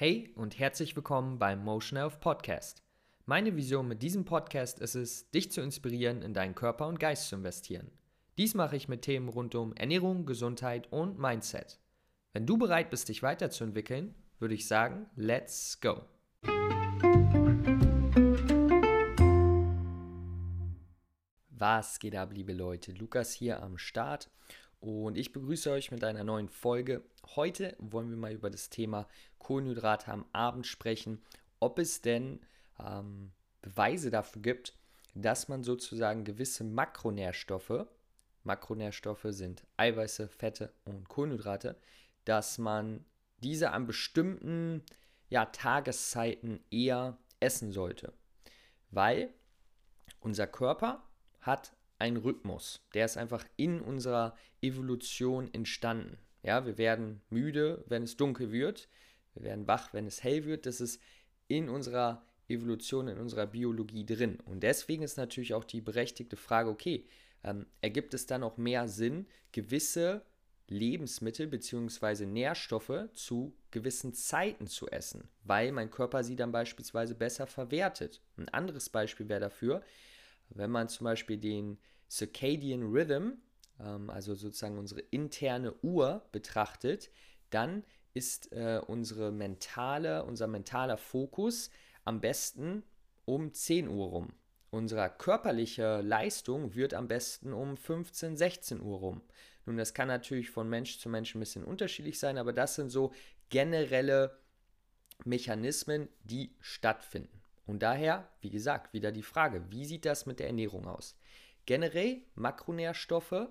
Hey und herzlich willkommen beim Motion Health Podcast. Meine Vision mit diesem Podcast ist es, dich zu inspirieren, in deinen Körper und Geist zu investieren. Dies mache ich mit Themen rund um Ernährung, Gesundheit und Mindset. Wenn du bereit bist, dich weiterzuentwickeln, würde ich sagen, let's go. Was geht ab, liebe Leute? Lukas hier am Start und ich begrüße euch mit einer neuen Folge. Heute wollen wir mal über das Thema Kohlenhydrate am Abend sprechen, ob es denn ähm, Beweise dafür gibt, dass man sozusagen gewisse Makronährstoffe, Makronährstoffe sind Eiweiße, Fette und Kohlenhydrate, dass man diese an bestimmten ja, Tageszeiten eher essen sollte. Weil unser Körper hat einen Rhythmus. Der ist einfach in unserer Evolution entstanden. Ja, wir werden müde, wenn es dunkel wird. Wir werden wach, wenn es hell wird. Das ist in unserer Evolution, in unserer Biologie drin. Und deswegen ist natürlich auch die berechtigte Frage, okay, ähm, ergibt es dann auch mehr Sinn, gewisse Lebensmittel bzw. Nährstoffe zu gewissen Zeiten zu essen, weil mein Körper sie dann beispielsweise besser verwertet. Ein anderes Beispiel wäre dafür, wenn man zum Beispiel den Circadian Rhythm, ähm, also sozusagen unsere interne Uhr betrachtet, dann ist äh, unsere mentale, unser mentaler Fokus am besten um 10 Uhr rum. Unsere körperliche Leistung wird am besten um 15, 16 Uhr rum. Nun, das kann natürlich von Mensch zu Mensch ein bisschen unterschiedlich sein, aber das sind so generelle Mechanismen, die stattfinden. Und daher, wie gesagt, wieder die Frage, wie sieht das mit der Ernährung aus? Generell Makronährstoffe,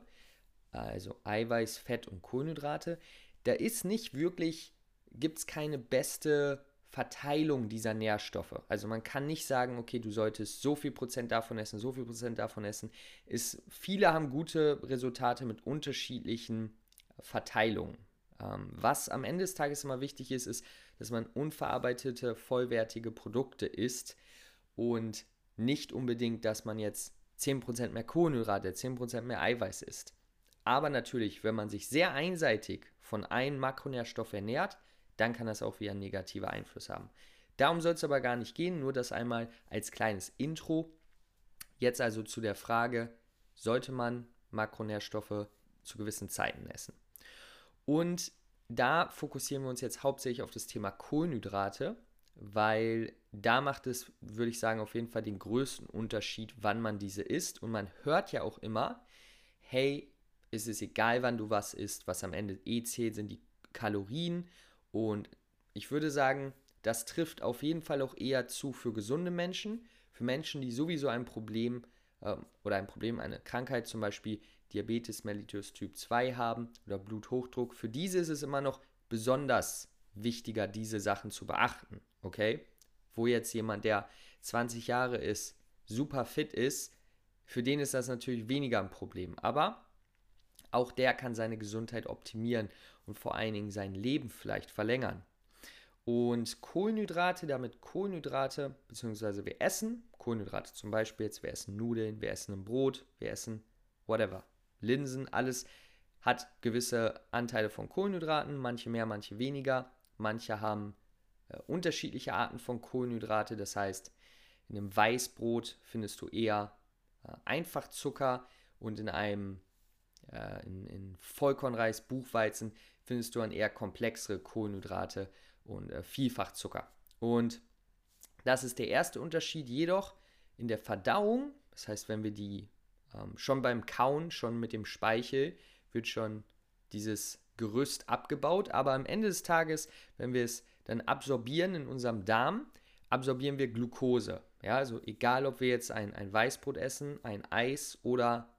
also Eiweiß, Fett und Kohlenhydrate, da ist nicht wirklich, gibt es keine beste Verteilung dieser Nährstoffe. Also man kann nicht sagen, okay, du solltest so viel Prozent davon essen, so viel Prozent davon essen. Ist, viele haben gute Resultate mit unterschiedlichen Verteilungen. Ähm, was am Ende des Tages immer wichtig ist, ist, dass man unverarbeitete, vollwertige Produkte isst und nicht unbedingt, dass man jetzt 10% mehr Kohlenhydrate, 10% mehr Eiweiß isst. Aber natürlich, wenn man sich sehr einseitig von einem Makronährstoff ernährt, dann kann das auch wieder einen negativen Einfluss haben. Darum soll es aber gar nicht gehen, nur das einmal als kleines Intro. Jetzt also zu der Frage, sollte man Makronährstoffe zu gewissen Zeiten essen? Und da fokussieren wir uns jetzt hauptsächlich auf das Thema Kohlenhydrate, weil da macht es, würde ich sagen, auf jeden Fall den größten Unterschied, wann man diese isst. Und man hört ja auch immer, hey, es ist egal, wann du was isst, was am Ende eh zählt, sind die Kalorien. Und ich würde sagen, das trifft auf jeden Fall auch eher zu für gesunde Menschen, für Menschen, die sowieso ein Problem äh, oder ein Problem, eine Krankheit zum Beispiel Diabetes mellitus Typ 2 haben oder Bluthochdruck. Für diese ist es immer noch besonders wichtiger, diese Sachen zu beachten. Okay? Wo jetzt jemand, der 20 Jahre ist, super fit ist, für den ist das natürlich weniger ein Problem. Aber auch der kann seine Gesundheit optimieren und vor allen Dingen sein Leben vielleicht verlängern. Und Kohlenhydrate, damit Kohlenhydrate, beziehungsweise wir essen Kohlenhydrate zum Beispiel jetzt, wir essen Nudeln, wir essen ein Brot, wir essen whatever, Linsen, alles hat gewisse Anteile von Kohlenhydraten, manche mehr, manche weniger. Manche haben äh, unterschiedliche Arten von Kohlenhydrate, das heißt, in einem Weißbrot findest du eher äh, Einfachzucker und in einem äh, in, in Vollkornreis, Buchweizen findest du dann eher komplexere Kohlenhydrate und äh, Vielfachzucker. Und das ist der erste Unterschied. Jedoch in der Verdauung, das heißt, wenn wir die ähm, schon beim Kauen, schon mit dem Speichel, wird schon dieses Gerüst abgebaut. Aber am Ende des Tages, wenn wir es dann absorbieren in unserem Darm, absorbieren wir Glucose. Ja, also egal, ob wir jetzt ein, ein Weißbrot essen, ein Eis oder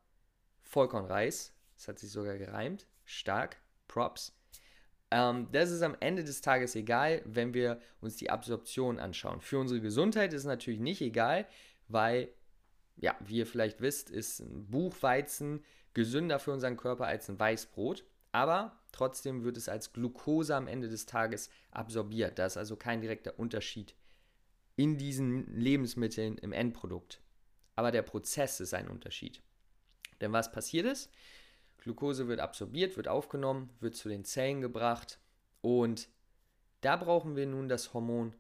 Vollkornreis, das hat sich sogar gereimt, stark, Props. Ähm, das ist am Ende des Tages egal, wenn wir uns die Absorption anschauen. Für unsere Gesundheit ist es natürlich nicht egal, weil ja, wie ihr vielleicht wisst, ist ein Buchweizen gesünder für unseren Körper als ein Weißbrot. Aber trotzdem wird es als Glucose am Ende des Tages absorbiert. Da ist also kein direkter Unterschied in diesen Lebensmitteln im Endprodukt. Aber der Prozess ist ein Unterschied. Denn was passiert ist? Glucose wird absorbiert, wird aufgenommen, wird zu den Zellen gebracht und da brauchen wir nun das Hormon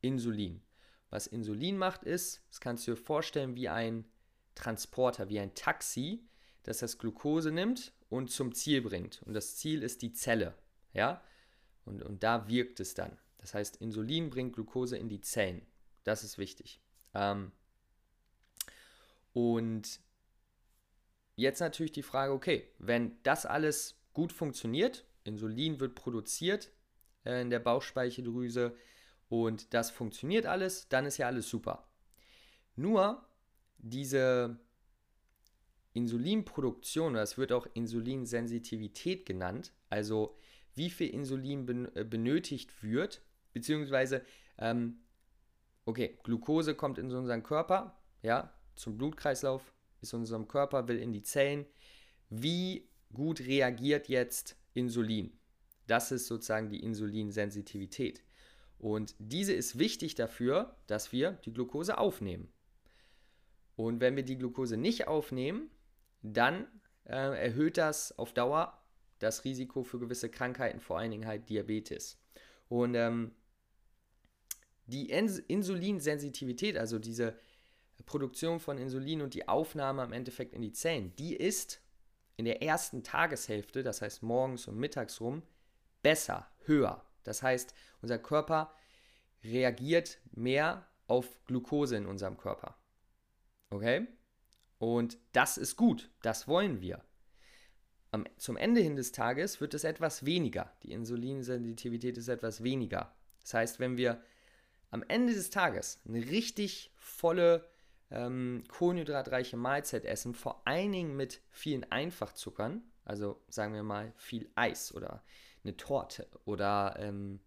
Insulin. Was Insulin macht, ist, das kannst du dir vorstellen wie ein Transporter, wie ein Taxi, das das Glucose nimmt und zum Ziel bringt. Und das Ziel ist die Zelle. Ja? Und, und da wirkt es dann. Das heißt, Insulin bringt Glucose in die Zellen. Das ist wichtig. Ähm, und jetzt natürlich die Frage, okay, wenn das alles gut funktioniert, Insulin wird produziert äh, in der Bauchspeicheldrüse und das funktioniert alles, dann ist ja alles super. Nur diese Insulinproduktion, das wird auch Insulinsensitivität genannt, also wie viel Insulin äh, benötigt wird, beziehungsweise, ähm, okay, Glucose kommt in unseren Körper, ja, zum Blutkreislauf, ist in unserem Körper, will in die Zellen. Wie gut reagiert jetzt Insulin? Das ist sozusagen die Insulinsensitivität. Und diese ist wichtig dafür, dass wir die Glucose aufnehmen. Und wenn wir die Glucose nicht aufnehmen, dann äh, erhöht das auf Dauer das Risiko für gewisse Krankheiten, vor allen Dingen halt Diabetes. Und ähm, die Insulinsensitivität, also diese Produktion von Insulin und die Aufnahme im Endeffekt in die Zellen, die ist in der ersten Tageshälfte, das heißt morgens und mittags rum, besser, höher. Das heißt, unser Körper reagiert mehr auf Glucose in unserem Körper. Okay? Und das ist gut, das wollen wir. Am, zum Ende hin des Tages wird es etwas weniger. Die Insulinsensitivität ist etwas weniger. Das heißt, wenn wir am Ende des Tages eine richtig volle ähm, kohlenhydratreiche Mahlzeit essen, vor allen Dingen mit vielen Einfachzuckern, also sagen wir mal viel Eis oder eine Torte oder ähm,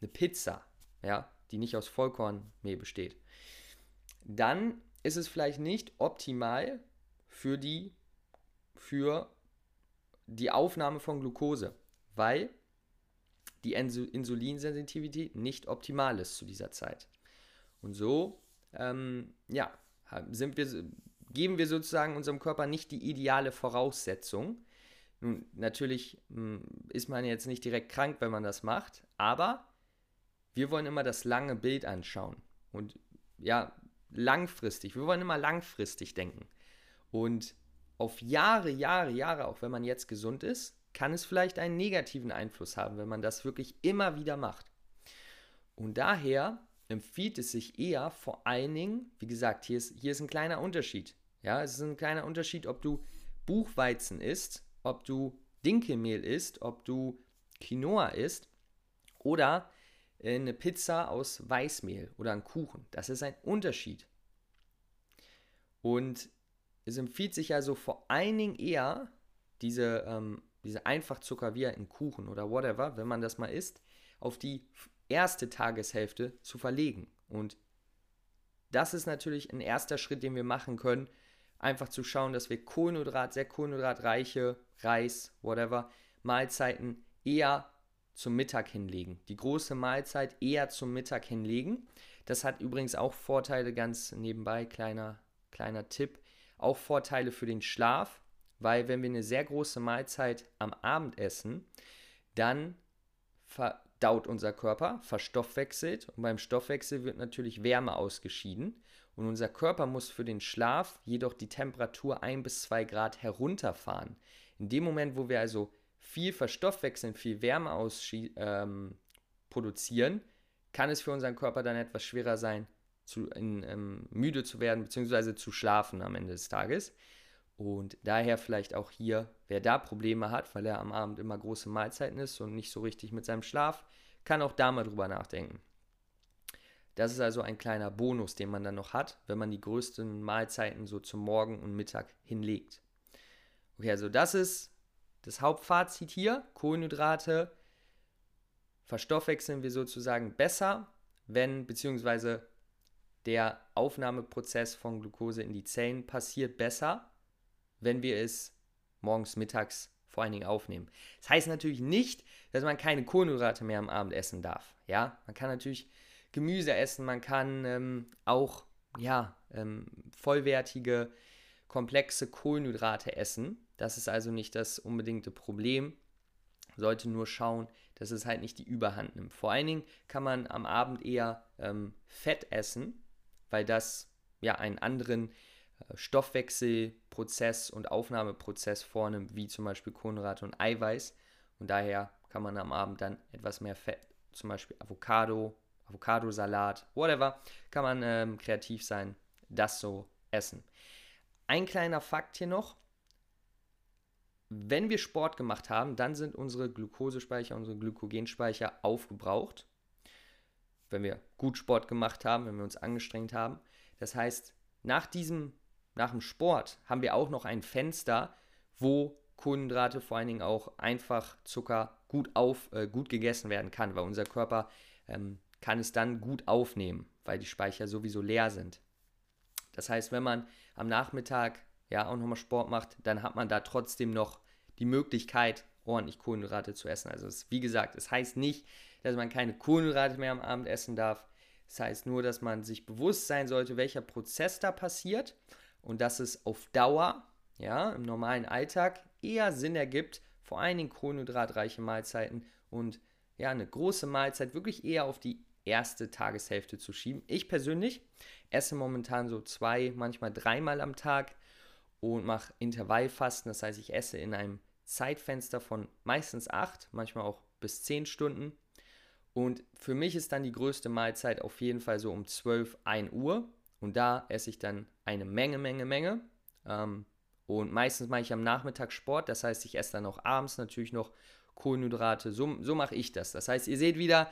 eine Pizza, ja, die nicht aus Vollkornmehl besteht, dann ist es vielleicht nicht optimal für die, für die Aufnahme von Glucose, weil die Insulinsensitivität nicht optimal ist zu dieser Zeit. Und so, ähm, ja, sind wir, geben wir sozusagen unserem Körper nicht die ideale Voraussetzung. Nun, natürlich mh, hm, ist man jetzt nicht direkt krank, wenn man das macht, aber wir wollen immer das lange Bild anschauen. Und ja, langfristig, wir wollen immer langfristig denken. Und auf Jahre, Jahre, Jahre, auch wenn man jetzt gesund ist, kann es vielleicht einen negativen Einfluss haben, wenn man das wirklich immer wieder macht. Und daher empfiehlt es sich eher vor allen Dingen, wie gesagt, hier ist, hier ist ein kleiner Unterschied. Ja, es ist ein kleiner Unterschied, ob du Buchweizen isst, ob du Dinkelmehl isst, ob du Quinoa isst oder eine Pizza aus Weißmehl oder einen Kuchen. Das ist ein Unterschied. Und es empfiehlt sich also vor allen Dingen eher, diese, ähm, diese Einfachzucker wie in Kuchen oder whatever, wenn man das mal isst, auf die erste Tageshälfte zu verlegen. Und das ist natürlich ein erster Schritt, den wir machen können, einfach zu schauen, dass wir Kohlenhydrat, sehr kohlenhydratreiche Reis, whatever, Mahlzeiten eher zum Mittag hinlegen. Die große Mahlzeit eher zum Mittag hinlegen. Das hat übrigens auch Vorteile ganz nebenbei, kleiner, kleiner Tipp, auch Vorteile für den Schlaf, weil wenn wir eine sehr große Mahlzeit am Abend essen, dann verdaut unser Körper, verstoffwechselt und beim Stoffwechsel wird natürlich Wärme ausgeschieden und unser Körper muss für den Schlaf jedoch die Temperatur 1 bis 2 Grad herunterfahren. In dem Moment, wo wir also viel verstoffwechseln, viel Wärme ähm, produzieren, kann es für unseren Körper dann etwas schwerer sein, zu, in, ähm, müde zu werden bzw. zu schlafen am Ende des Tages. Und daher vielleicht auch hier, wer da Probleme hat, weil er am Abend immer große Mahlzeiten ist und nicht so richtig mit seinem Schlaf, kann auch da mal drüber nachdenken. Das ist also ein kleiner Bonus, den man dann noch hat, wenn man die größten Mahlzeiten so zum Morgen und Mittag hinlegt. Okay, also das ist das Hauptfazit hier. Kohlenhydrate verstoffwechseln wir sozusagen besser, wenn, beziehungsweise der Aufnahmeprozess von Glucose in die Zellen passiert besser, wenn wir es morgens, mittags vor allen Dingen aufnehmen. Das heißt natürlich nicht, dass man keine Kohlenhydrate mehr am Abend essen darf. Ja, man kann natürlich Gemüse essen, man kann ähm, auch ja, ähm, vollwertige, komplexe Kohlenhydrate essen. Das ist also nicht das unbedingte Problem. Sollte nur schauen, dass es halt nicht die Überhand nimmt. Vor allen Dingen kann man am Abend eher ähm, Fett essen, weil das ja einen anderen äh, Stoffwechselprozess und Aufnahmeprozess vornimmt, wie zum Beispiel Kohlenhydrate und Eiweiß. Und daher kann man am Abend dann etwas mehr Fett, zum Beispiel Avocado, Avocadosalat, whatever, kann man ähm, kreativ sein, das so essen. Ein kleiner Fakt hier noch. Wenn wir Sport gemacht haben, dann sind unsere Glukosespeicher, unsere Glykogenspeicher aufgebraucht. Wenn wir gut Sport gemacht haben, wenn wir uns angestrengt haben. Das heißt, nach diesem, nach dem Sport haben wir auch noch ein Fenster, wo Kohlenhydrate, vor allen Dingen auch einfach Zucker, gut, auf, äh, gut gegessen werden kann, weil unser Körper ähm, kann es dann gut aufnehmen, weil die Speicher sowieso leer sind. Das heißt, wenn man am Nachmittag ja auch nochmal Sport macht, dann hat man da trotzdem noch die Möglichkeit, ordentlich Kohlenhydrate zu essen. Also es, wie gesagt, es heißt nicht, dass man keine Kohlenhydrate mehr am Abend essen darf. Es heißt nur, dass man sich bewusst sein sollte, welcher Prozess da passiert und dass es auf Dauer, ja, im normalen Alltag eher Sinn ergibt, vor allen Dingen kohlenhydratreiche Mahlzeiten und ja, eine große Mahlzeit wirklich eher auf die erste Tageshälfte zu schieben. Ich persönlich esse momentan so zwei, manchmal dreimal am Tag und mache Intervallfasten. Das heißt, ich esse in einem Zeitfenster von meistens acht, manchmal auch bis zehn Stunden. Und für mich ist dann die größte Mahlzeit auf jeden Fall so um 12, 1 Uhr. Und da esse ich dann eine Menge, Menge, Menge. Ähm, und meistens mache ich am Nachmittag Sport. Das heißt, ich esse dann auch abends natürlich noch Kohlenhydrate. So, so mache ich das. Das heißt, ihr seht wieder,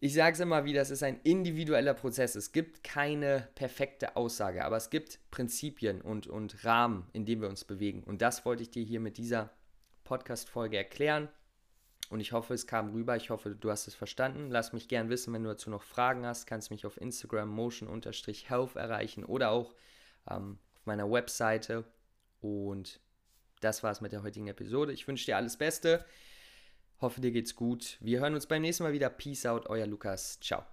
ich sage es immer wieder, es ist ein individueller Prozess. Es gibt keine perfekte Aussage, aber es gibt Prinzipien und, und Rahmen, in denen wir uns bewegen. Und das wollte ich dir hier mit dieser Podcast-Folge erklären. Und ich hoffe, es kam rüber. Ich hoffe, du hast es verstanden. Lass mich gern wissen, wenn du dazu noch Fragen hast. Kannst mich auf Instagram motion-health erreichen oder auch ähm, auf meiner Webseite. Und das war es mit der heutigen Episode. Ich wünsche dir alles Beste. Hoffe, dir geht's gut. Wir hören uns beim nächsten Mal wieder. Peace out, euer Lukas. Ciao.